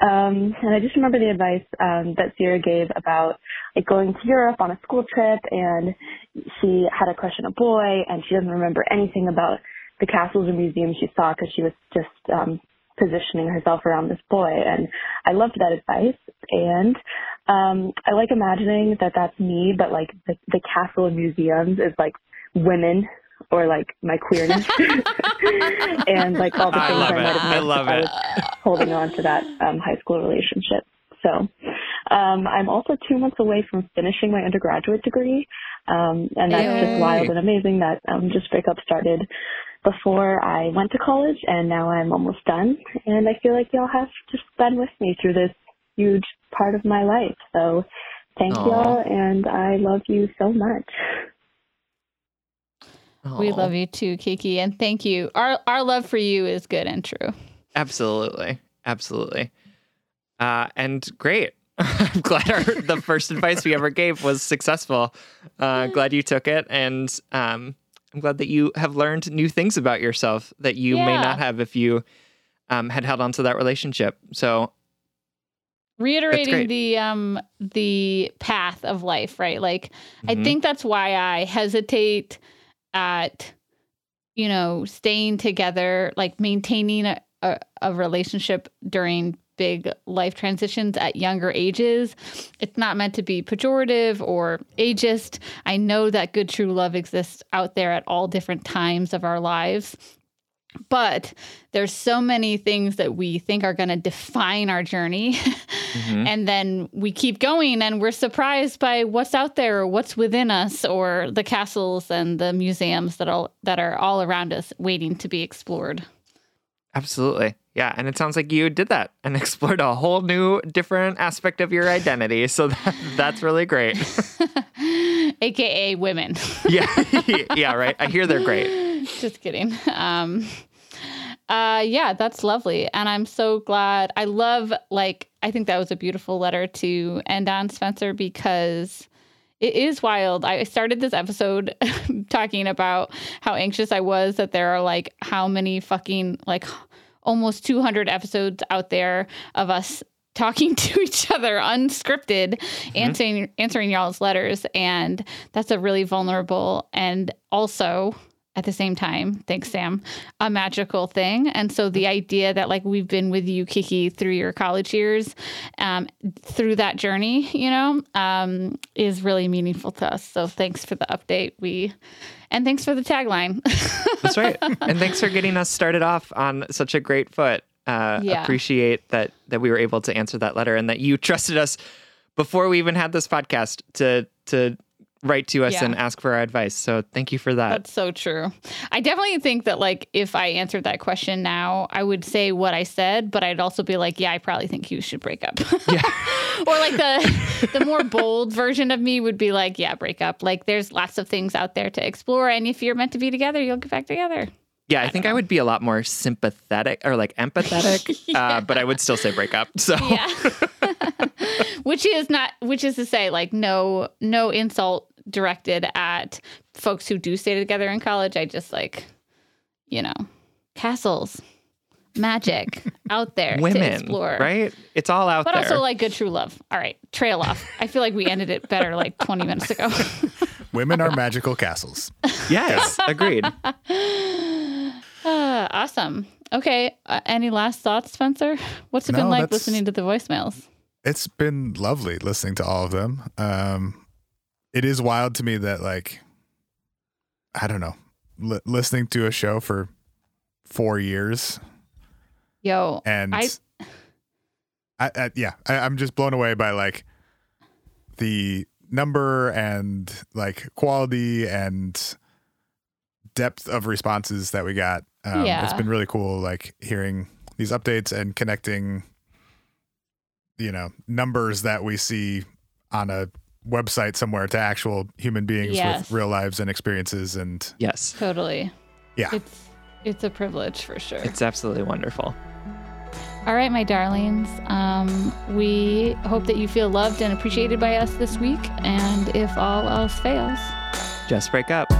Um, and I just remember the advice um, that Sierra gave about like going to Europe on a school trip, and she had a crush on a boy, and she doesn't remember anything about the castles and museums she saw because she was just um, positioning herself around this boy. And I loved that advice. And um, I like imagining that that's me, but like the, the castle and museums is like women or like my queerness and like all the I things love I, it. might have I love if I it. was holding on to that um, high school relationship. So um, I'm also two months away from finishing my undergraduate degree. Um, and that's Yay. just wild and amazing that um, Just Break Up started before I went to college, and now I'm almost done. And I feel like y'all have just been with me through this huge part of my life. So thank Aw. y'all, and I love you so much. We love you too, Kiki, and thank you. Our our love for you is good and true. Absolutely. Absolutely. Uh, and great. I'm glad our, the first advice we ever gave was successful. Uh, glad you took it. And um, I'm glad that you have learned new things about yourself that you may not have if you um, had held on to that relationship. So, reiterating the um the path of life right like i Mhm. think that's why i hesitate at you know staying together like maintaining a, a, a relationship during big life transitions at younger ages. It's not meant to be pejorative or ageist. I know that good true love exists out there at all different times of our lives but there's so many things that we think are going to define our journey mhm. and then we keep going and we're surprised by what's out there or what's within us or the castles and the museums that all that are all around us waiting to be explored absolutely. Yeah. And it sounds like you did that and explored a whole new, different aspect of your identity. So that, that's really great. aka women yeah. yeah. Right. I hear they're great. just kidding um uh yeah that's lovely and i'm so glad i love like i think that was a beautiful letter to end on spencer because it is wild. I started this episode talking about how anxious i was that there are like how many fucking like almost 200 episodes out there of us talking to each other unscripted answering answering y'all's letters and that's a really vulnerable and also at the same time thanks sam a magical thing and so the idea that like we've been with you kiki through your college years um, through that journey you know um, is really meaningful to us so thanks for the update we and thanks for the tagline That's right. and thanks for getting us started off on such a great foot. Uh, Yeah. Appreciate that that we were able to answer that letter and that you trusted us before we even had this podcast to to write to us Yeah. and ask for our advice. So thank you for that. That's so true. I definitely think that like if I answered that question now, I would say what I said, but I'd also be like, yeah, I probably think you should break up. Yeah. or like the the more bold version of me would be like, yeah, break up. Like there's lots of things out there to explore and if you're meant to be together, you'll get back together. yeah, I, think I would be a lot more sympathetic or like empathetic, uh, but I would still say break up. So Yeah. which is not which is to say like no no insult directed at folks who do stay together in college. I just like you know, castles, magic out there to women, explore. right? It's all out But there. But also like good true love. All right, trail off. I feel like we ended it better like 20 minutes ago. Women are magical castles. yes, agreed. Ah, awesome. Okay. Uh, any last thoughts, Spencer? What's it No, been like listening to the voicemails? It's been lovely listening to all of them. Um, it is wild to me that like, I don't know, li- listening to a show for four years Yo, and I I, I yeah, I, I'm just blown away by like the number and like quality and depth of responses that we got. Um, It's Yeah. been really cool, like hearing these updates and connecting, you know, numbers that we see on a website somewhere to actual human beings Yes. with real lives and experiences. And Yes. totally. yeah, It's it's a privilege for sure. It's absolutely wonderful. All right, my darlings. Um, we hope that you feel loved and appreciated by us this week. And if all else fails, Just break up.